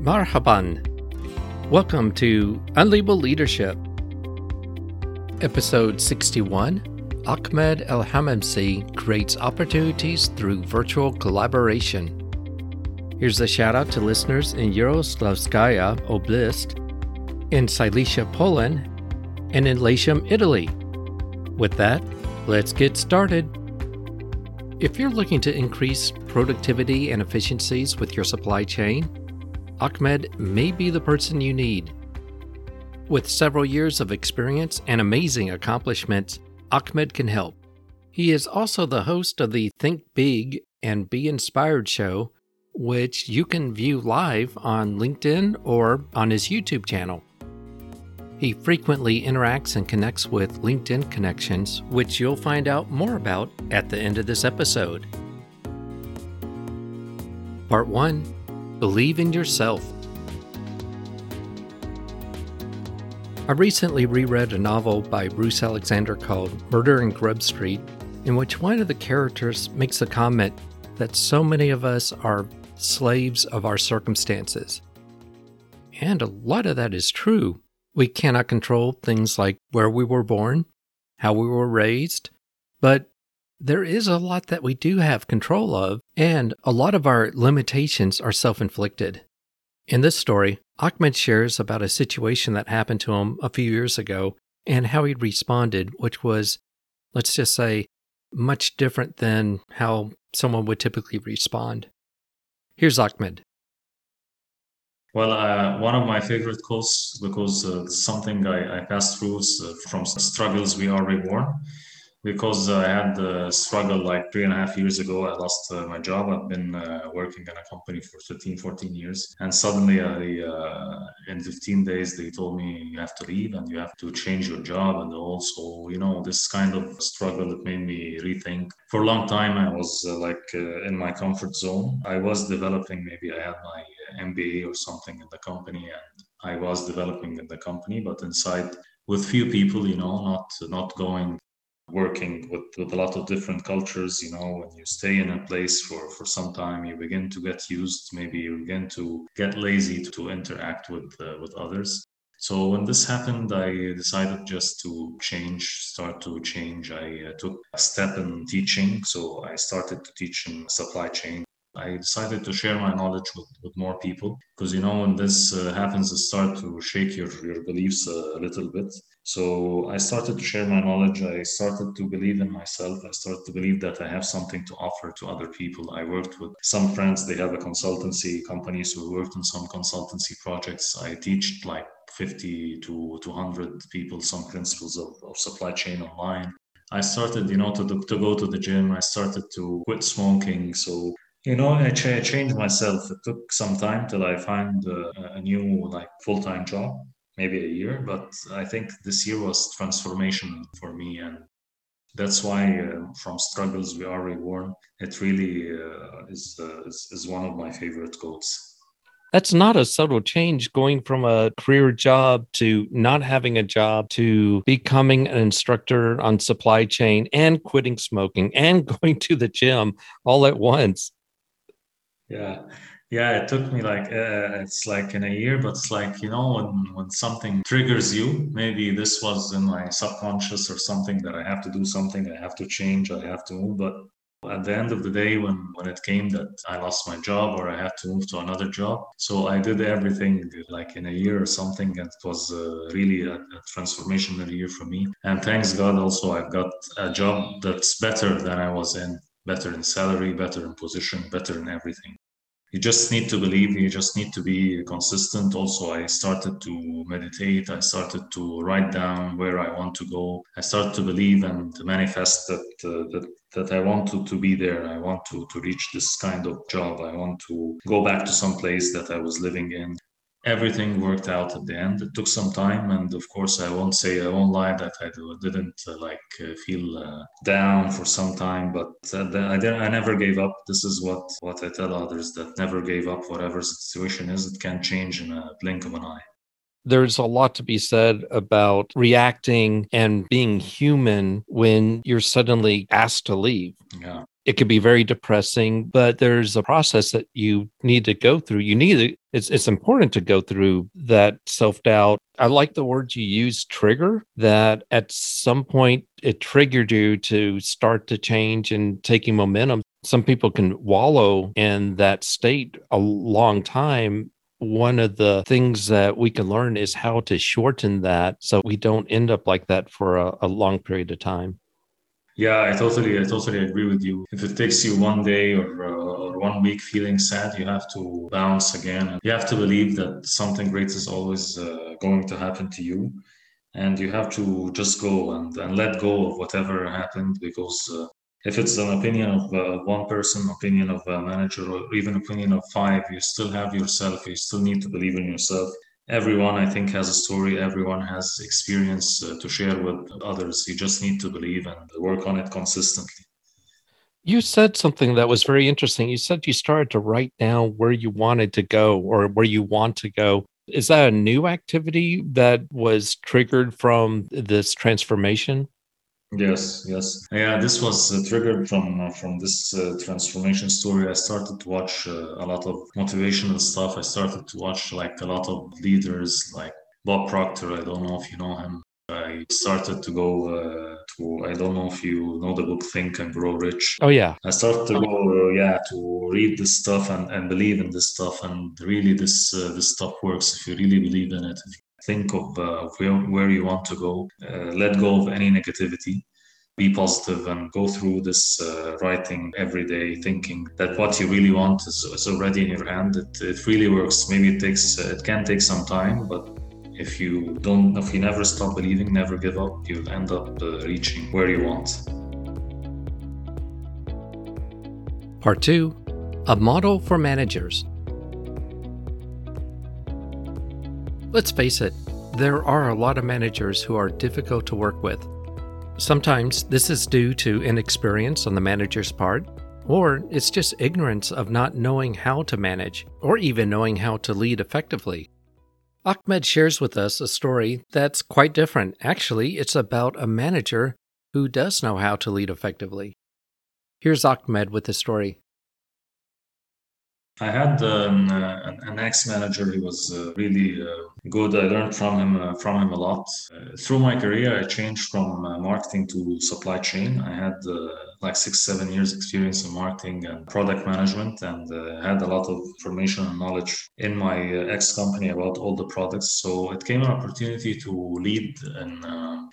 Marhaban. Welcome to Unlabeled Leadership. Episode 61 Ahmed El Hamamsi creates opportunities through virtual collaboration. Here's a shout out to listeners in Yaroslavskaya Oblast, in Silesia, Poland, and in Latium, Italy. With that, let's get started. If you're looking to increase productivity and efficiencies with your supply chain, Ahmed may be the person you need. With several years of experience and amazing accomplishments, Ahmed can help. He is also the host of the Think Big and Be Inspired show, which you can view live on LinkedIn or on his YouTube channel. He frequently interacts and connects with LinkedIn connections, which you'll find out more about at the end of this episode. Part 1 Believe in yourself. I recently reread a novel by Bruce Alexander called Murder in Grub Street, in which one of the characters makes a comment that so many of us are slaves of our circumstances. And a lot of that is true. We cannot control things like where we were born, how we were raised, but there is a lot that we do have control of, and a lot of our limitations are self inflicted. In this story, Ahmed shares about a situation that happened to him a few years ago and how he responded, which was, let's just say, much different than how someone would typically respond. Here's Ahmed. Well, uh, one of my favorite quotes, because uh, something I, I passed through uh, from struggles we are reborn because I had the struggle like three and a half years ago. I lost uh, my job. I've been uh, working in a company for 13, 14 years. And suddenly, I, uh, in 15 days, they told me you have to leave and you have to change your job. And also, you know, this kind of struggle that made me rethink. For a long time, I was uh, like uh, in my comfort zone. I was developing, maybe I had my MBA or something in the company and I was developing in the company, but inside with few people, you know, not not going working with, with a lot of different cultures you know when you stay in a place for for some time you begin to get used maybe you begin to get lazy to, to interact with uh, with others. So when this happened i decided just to change start to change. I uh, took a step in teaching so i started to teach in supply chain. I decided to share my knowledge with, with more people because you know when this uh, happens, it start to shake your, your beliefs a little bit. So I started to share my knowledge. I started to believe in myself. I started to believe that I have something to offer to other people. I worked with some friends. They have a consultancy company, so we worked on some consultancy projects. I teach like 50 to 200 people some principles of, of supply chain online. I started, you know, to, to go to the gym. I started to quit smoking. So you know, I, ch- changed myself. It took some time till I find uh, a new like full time job, maybe a year. But I think this year was transformational for me, and that's why uh, from struggles we are reborn. It really uh, is, uh, is is one of my favorite quotes. That's not a subtle change going from a career job to not having a job to becoming an instructor on supply chain and quitting smoking and going to the gym all at once. Yeah, yeah. It took me like uh, it's like in a year, but it's like you know when when something triggers you. Maybe this was in my subconscious or something that I have to do something. I have to change. I have to move. But at the end of the day, when when it came that I lost my job or I had to move to another job, so I did everything like in a year or something, and it was uh, really a, a transformational year for me. And thanks God, also I've got a job that's better than I was in better in salary, better in position, better in everything. You just need to believe, you just need to be consistent. Also, I started to meditate, I started to write down where I want to go. I started to believe and to manifest that, uh, that, that I want to, to be there. I want to, to reach this kind of job. I want to go back to some place that I was living in everything worked out at the end. It took some time, and of course, I won't say I won't lie that I didn't uh, like uh, feel uh, down for some time, but uh, I, I never gave up. This is what what I tell others that never gave up. Whatever the situation is, it can change in a blink of an eye. There's a lot to be said about reacting and being human when you're suddenly asked to leave. Yeah. It could be very depressing, but there's a process that you need to go through. You need to, it's it's important to go through that self-doubt. I like the words you use trigger that at some point it triggered you to start to change and taking momentum. Some people can wallow in that state a long time one of the things that we can learn is how to shorten that so we don't end up like that for a, a, long period of time. Yeah, I totally, I totally agree with you. If it takes you one day or, uh, or one week feeling sad, you have to bounce again. You have to believe that something great is always uh, going to happen to you. And you have to just go and, and let go of whatever happened because uh, if it's an opinion of uh, one person, opinion of a manager, or even opinion of five, you still have yourself. You still need to believe in yourself. Everyone, I think, has a story. Everyone has experience uh, to share with others. You just need to believe and work on it consistently. You said something that was very interesting. You said you started to write down where you wanted to go or where you want to go. Is that a new activity that was triggered from this transformation? Yes, yes, yeah. This was uh, triggered from uh, from this uh, transformation story. I started to watch uh, a lot of motivational stuff. I started to watch like a lot of leaders, like Bob Proctor. I don't know if you know him. I started to go uh, to. I don't know if you know the book Think and Grow Rich. Oh yeah. I started to go, uh, yeah, to read this stuff and, and believe in this stuff. And really, this this stuff works if you really believe in it. If think of, uh, where, where, you want to go, uh, let go of any negativity, be positive, and go through this uh, writing every day, thinking that what you really want is, is already in your hand. It, it really works. Maybe it takes, uh, it can take some time, but if you don't, if you never stop believing, never give up, you'll end up uh, reaching where you want. Part two A model for managers. Let's face it, there are a lot of managers who are difficult to work with. Sometimes this is due to inexperience on the manager's part, or it's just ignorance of not knowing how to manage, or even knowing how to lead effectively. Ahmed shares with us a story that's quite different. Actually, it's about a manager who does know how to lead effectively. Here's Ahmed with the story. I had um, uh, an ex-manager. He was uh, really uh, good. I learned from him uh, from him a lot. Uh, through my career, I changed from uh, marketing to supply chain. I had like six, seven years experience in marketing and product management, and had a lot of information and knowledge in my ex-company about all the products. So it came an opportunity to lead in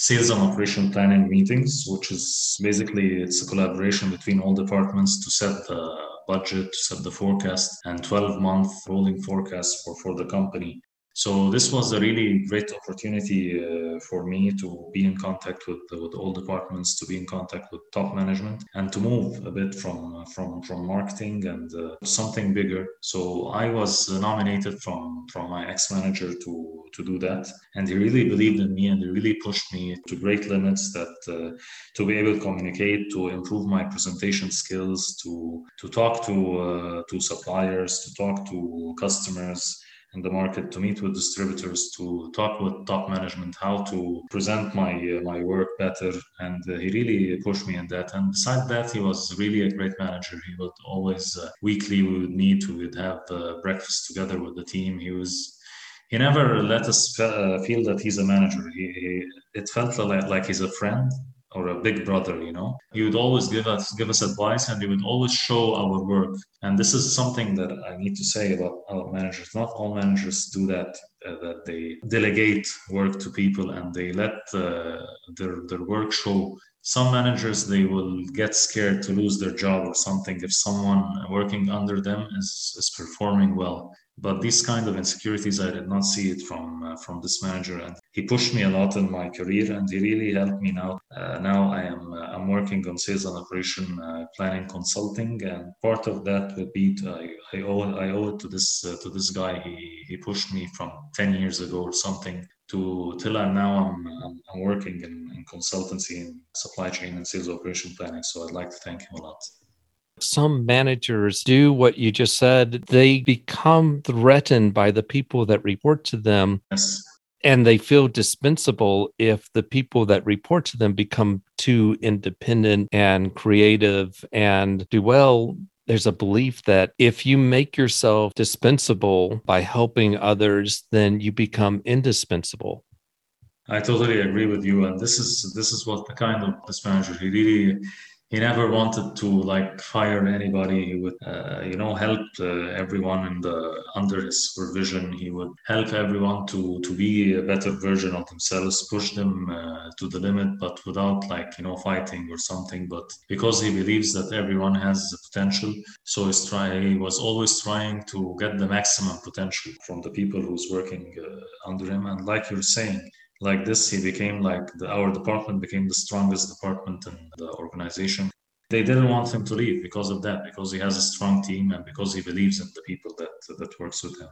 sales and operation planning meetings, which is basically it's a collaboration between all departments to set the budget to set the forecast and 12 month rolling forecast for, for the company. So this was a really great opportunity uh, for me to be in contact with with all departments, to be in contact with top management, and to move a bit from from from marketing and uh, something bigger. So I was nominated from from my ex manager to to do that, and he really believed in me and he really pushed me to great limits. That uh, to be able to communicate, to improve my presentation skills, to to talk to uh, to suppliers, to talk to customers in the market to meet with distributors to talk with top management how to present my uh, my work better. And uh, he really pushed me in that. And besides that he was really a great manager. He would always uh, weekly we would meet we would have uh, breakfast together with the team. He was he never let us uh, feel that he's a manager. He, he it felt like, like he's a friend or a big brother you know? He would always give us give us advice and he would always show our work. And this is something that i need to say about our managers. Not all managers do that uh, that they delegate work to people and they let uh, their their work show. Some managers they will get scared to lose their job or something if someone working under them is, is performing well but these kind of insecurities i did not see it from uh, from this manager. And he pushed me a lot in my career and he really helped me now. Uh, now i am uh, i'm working on sales and operation uh, planning consulting. And part of that would be to, I, I owe i owe it to this uh, to this guy. He he pushed me from 10 years ago or something to till I'm now I'm, I'm, I'm working in, in consultancy in supply chain and sales operation planning. So i'd like to thank him a lot some managers do what you just said. They become threatened by the people that report to them. Yes. and they feel dispensable if the people that report to them become too independent and creative and do well there's a belief that if you make yourself dispensable by helping others then you become indispensable i totally agree with you and this is this is what the kind of this manager he really he never wanted to like fire anybody. He would uh, you know help uh, everyone in the under his supervision. He would help everyone to to be a better version of themselves push them uh, to the limit but without like you know fighting or something. But because he believes that everyone has the potential so he's try he was always trying to get the maximum potential from the people who's working uh, under him. And like you're saying like this he became like the, our department became the strongest department in the organization. They didn't want him to leave because of that because he has a strong team and because he believes in the people that that works with him.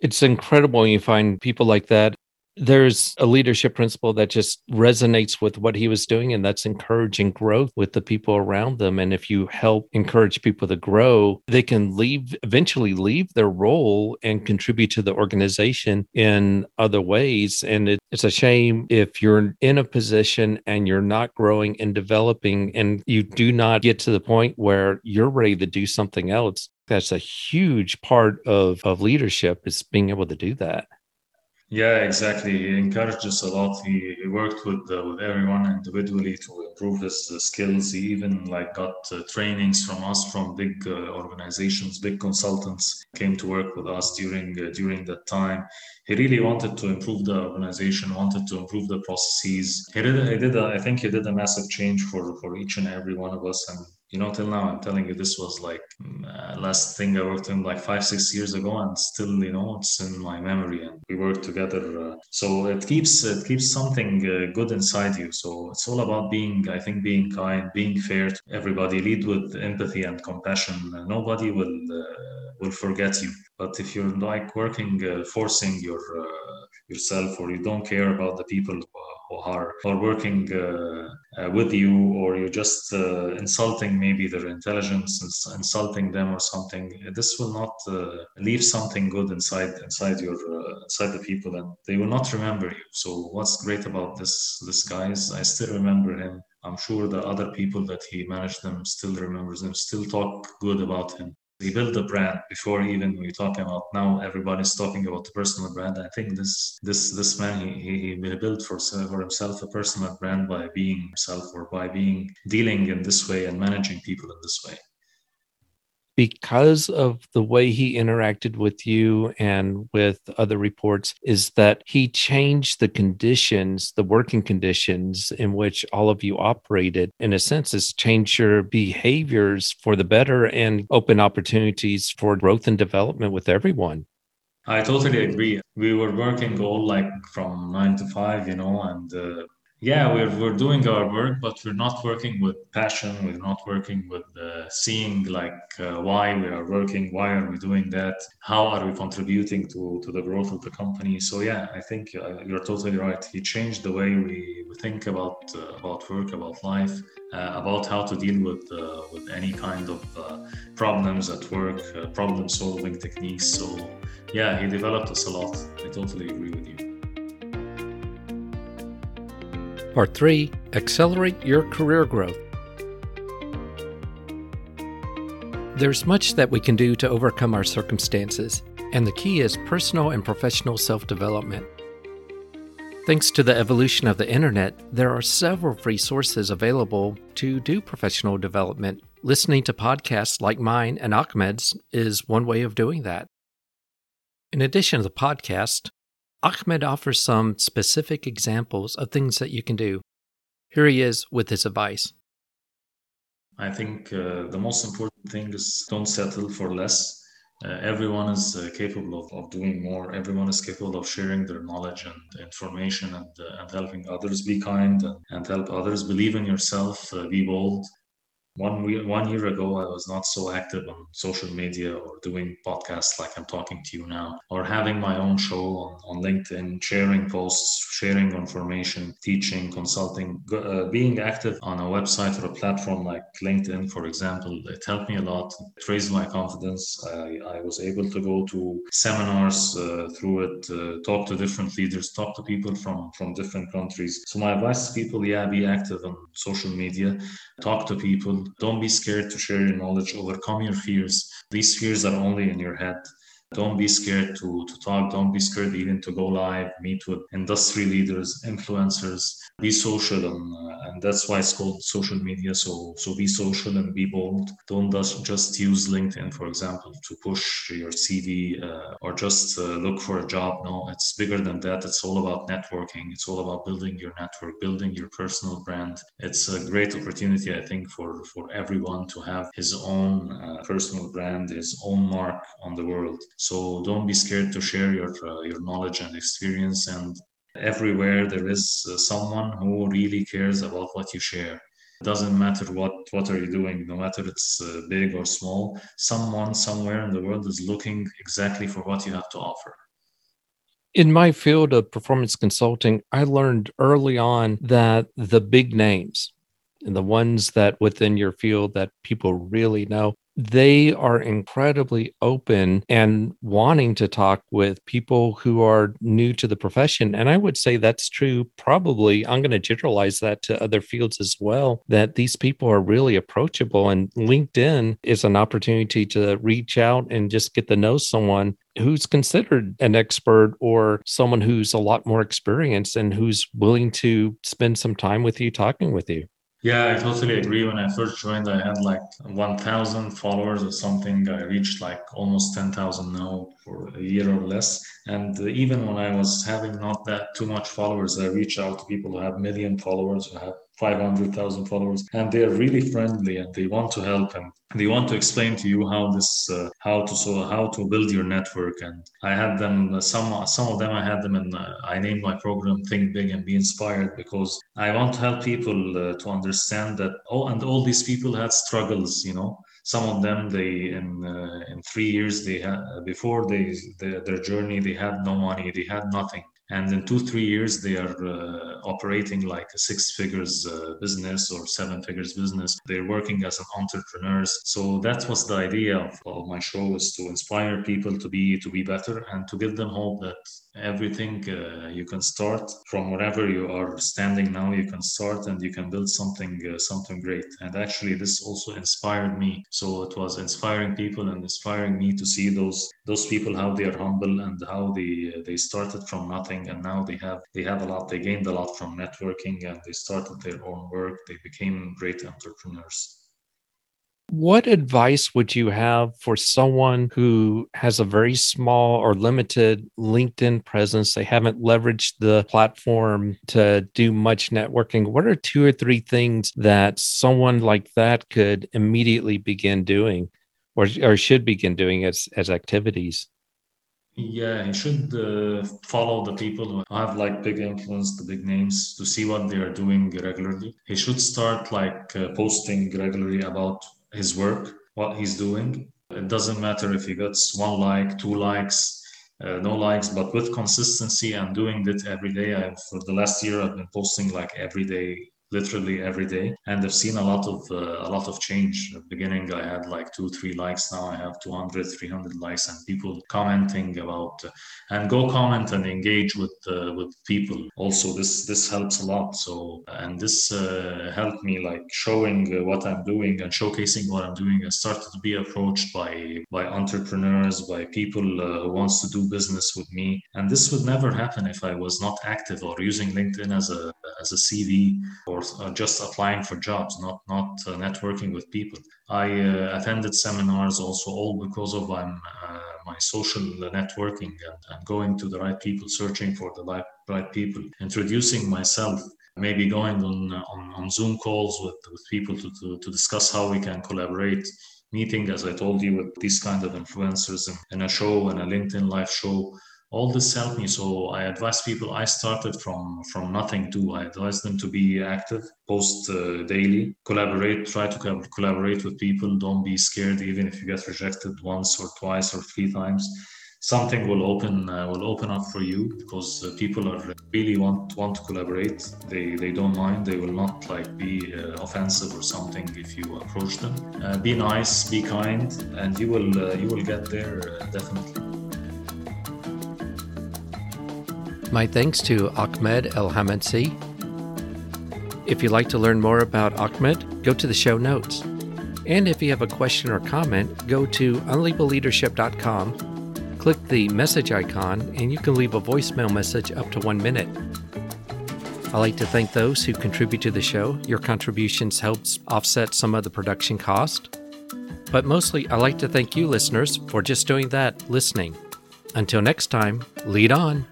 It's incredible when you find people like that there's a leadership principle that just resonates with what he was doing and that's encouraging growth with the people around them. And if you help encourage people to grow they can leave eventually leave their role and contribute to the organization in other ways. And it, it's a shame if you're in a position and you're not growing and developing and you do not get to the point where you're ready to do something else. That's a huge part of, of leadership is being able to do that yeah, exactly. He encouraged us a lot. He, he worked with uh, with everyone individually to improve his uh, skills. He even like got uh, trainings from us from big uh, organizations, big consultants came to work with us during uh, during that time. He really wanted to improve the organization, wanted to improve the processes. He did. He did. A, I think he did a massive change for for each and every one of us, and you know, till now, I'm telling you, this was like mm, uh, last thing I worked in like five, six years ago, and still, you know, it's in my memory, and we worked together. Uh, so it keeps it keeps something uh, good inside you. So it's all about being, I think, being kind, being fair to everybody. Lead with empathy and compassion. nobody will uh, will forget you. But if you're like working, uh, forcing your uh, yourself, or you don't care about the people are, are working uh, uh, with you, or you're just uh, insulting maybe their intelligence, insulting them or something. This will not leave something good inside inside your inside the people, and they will not remember you. So what's great about this this guy is I still remember him. I'm sure the other people that he managed them still remembers them, still talk good about him he built a brand before even we talk about now everybody's talking about the personal brand. I think this this this man he, he, he built for, for himself a personal brand by being himself or by being dealing in this way and managing people in this way because of the way he interacted with you and with other reports is that he changed the conditions the working conditions in which all of you operated in a sense has changed your behaviors for the better and open opportunities for growth and development with everyone I totally agree. We were working all like from nine to five, you know, and uh, yeah we're, we're doing our work but we're not working with passion. We're not working with uh, seeing like uh, why we are working why are we doing that how are we contributing to, to the growth of the company. So yeah i think uh, you're totally right. He changed the way we, we think about uh, about work about life uh, about how to deal with uh, with any kind of problems at work problem solving techniques. So yeah he developed us a lot. I totally agree with you Part 3 Accelerate Your Career Growth. There's much that we can do to overcome our circumstances, and the key is personal and professional self development. Thanks to the evolution of the internet, there are several free sources available to do professional development. Listening to podcasts like mine and Ahmed's is one way of doing that. In addition to the podcast, Ahmed offers some specific examples of things that you can do. Here he is with his advice. I think uh, the most important thing is don't settle for less. Uh, everyone is uh, capable of, of doing more. Everyone is capable of sharing their knowledge and information and, uh, and helping others. Be kind and, and help others. Believe in yourself. Uh, be bold. One year, one year ago, I was not so active on social media or doing podcasts like I'm talking to you now, or having my own show on, on LinkedIn, sharing posts, sharing information, teaching, consulting, uh, being active on a website or a platform like LinkedIn, for example. It helped me a lot. It raised my confidence. I, I was able to go to seminars uh, through it, uh, talk to different leaders, talk to people from, from different countries. So my advice to people, yeah, be active on social media, talk to people, don't be scared to share your knowledge, overcome your fears. These fears are only in your head. Don't be scared to, to talk. Don't be scared even to go live, meet with industry leaders, influencers, be social and, uh, and that's why it's called social media. So so be social and be bold. Don't just, use linkedin for example to push your cv uh, or just uh, look for a job. No it's bigger than that. It's all about networking. It's all about building your network building your personal brand. It's a great opportunity i think for for everyone to have his own uh, personal brand his own mark on the world so don't be scared to share your uh, your knowledge and experience and everywhere there is uh, someone who really cares about what you share. It doesn't matter what what are you doing no matter it's uh, big or small someone somewhere in the world is looking exactly for what you have to offer. In my field of performance consulting i learned early on that the big names and the ones that within your field that people really know they are incredibly open and wanting to talk with people who are new to the profession. And I would say that's true, probably. I'm going to generalize that to other fields as well, that these people are really approachable. And LinkedIn is an opportunity to reach out and just get to know someone who's considered an expert or someone who's a lot more experienced and who's willing to spend some time with you talking with you. Yeah, I totally agree. When I first joined, I had like 1,000 followers or something. I reached like almost 10,000 now for a year or less. And uh, even when I was having not that too much followers, I reach out to people who have million followers, who have 500,000 followers, and they are really friendly and they want to help and they want to explain to you how this, uh, how to so how to build your network. And I had them some some of them I had them and uh, I named my program "Think Big and Be Inspired" because I want to help people uh, to understand that. Oh, and all these people had struggles, you know some of them they in uh, in three years they had before they, they, their journey they had no money they had nothing and in two three years they are uh, operating like a six figures uh, business or seven figures business. They're working as an entrepreneurs. So that was the idea of, of my show is to inspire people to be to be better and to give them hope that everything uh, you can start from wherever you are standing now you can start and you can build something uh, something great. And actually this also inspired me. So it was inspiring people and inspiring me to see those those people how they are humble and how they they started from nothing and now they have they have a lot they gained a lot from networking and they started their own work they became great entrepreneurs what advice would you have for someone who has a very small or limited LinkedIn presence? They haven't leveraged the platform to do much networking. What are two or three things that someone like that could immediately begin doing or, or should begin doing as, as activities? Yeah, you should uh, follow the people who have like big influence, the big names, to see what they are doing regularly. He should start like uh, posting regularly about his work, what he's doing. It doesn't matter if he gets one like, two likes, uh, no likes, but with consistency and doing it every day. I've for the last year I've been posting like every day literally every day. And i've seen a lot of uh, a lot of change. At the beginning i had like two three likes. Now i have 200 300 likes and people commenting about uh, and go comment and engage with uh, with people. Also this this helps a lot. So and this uh, helped me like showing uh, what i'm doing and showcasing what i'm doing. I started to be approached by by entrepreneurs by people uh, who wants to do business with me. And this would never happen if i was not active or using linkedin as a as a cv or uh, just applying for jobs, not not uh, networking with people. I uh, attended seminars also all because of um, my social networking and, and, going to the right people, searching for the right, right people, introducing myself maybe going on, on, on Zoom calls with, with people to, to, to, discuss how we can collaborate, meeting, as I told you, with these kind of influencers in, in a show and a LinkedIn live show all this helped me. So i advise people i started from from nothing too. I advise them to be active post uh, daily collaborate try to co- collaborate with people. Don't be scared even if you get rejected once or twice or three times. Something will open uh, will open up for you because uh, people are really want want to collaborate. They they don't mind. They will not like be uh, offensive or something if you approach them. Uh, be nice be kind and you will uh, you will get there uh, definitely My thanks to Ahmed El Hamamsi. If you'd like to learn more about Ahmed, go to the show notes. And if you have a question or comment, go to unlabeledleadership.com, click the message icon, and you can leave a voicemail message up to one minute. I'd like to thank those who contribute to the show. Your contributions helps offset some of the production cost. But mostly, I'd like to thank you listeners for just doing that, listening. Until next time, lead on.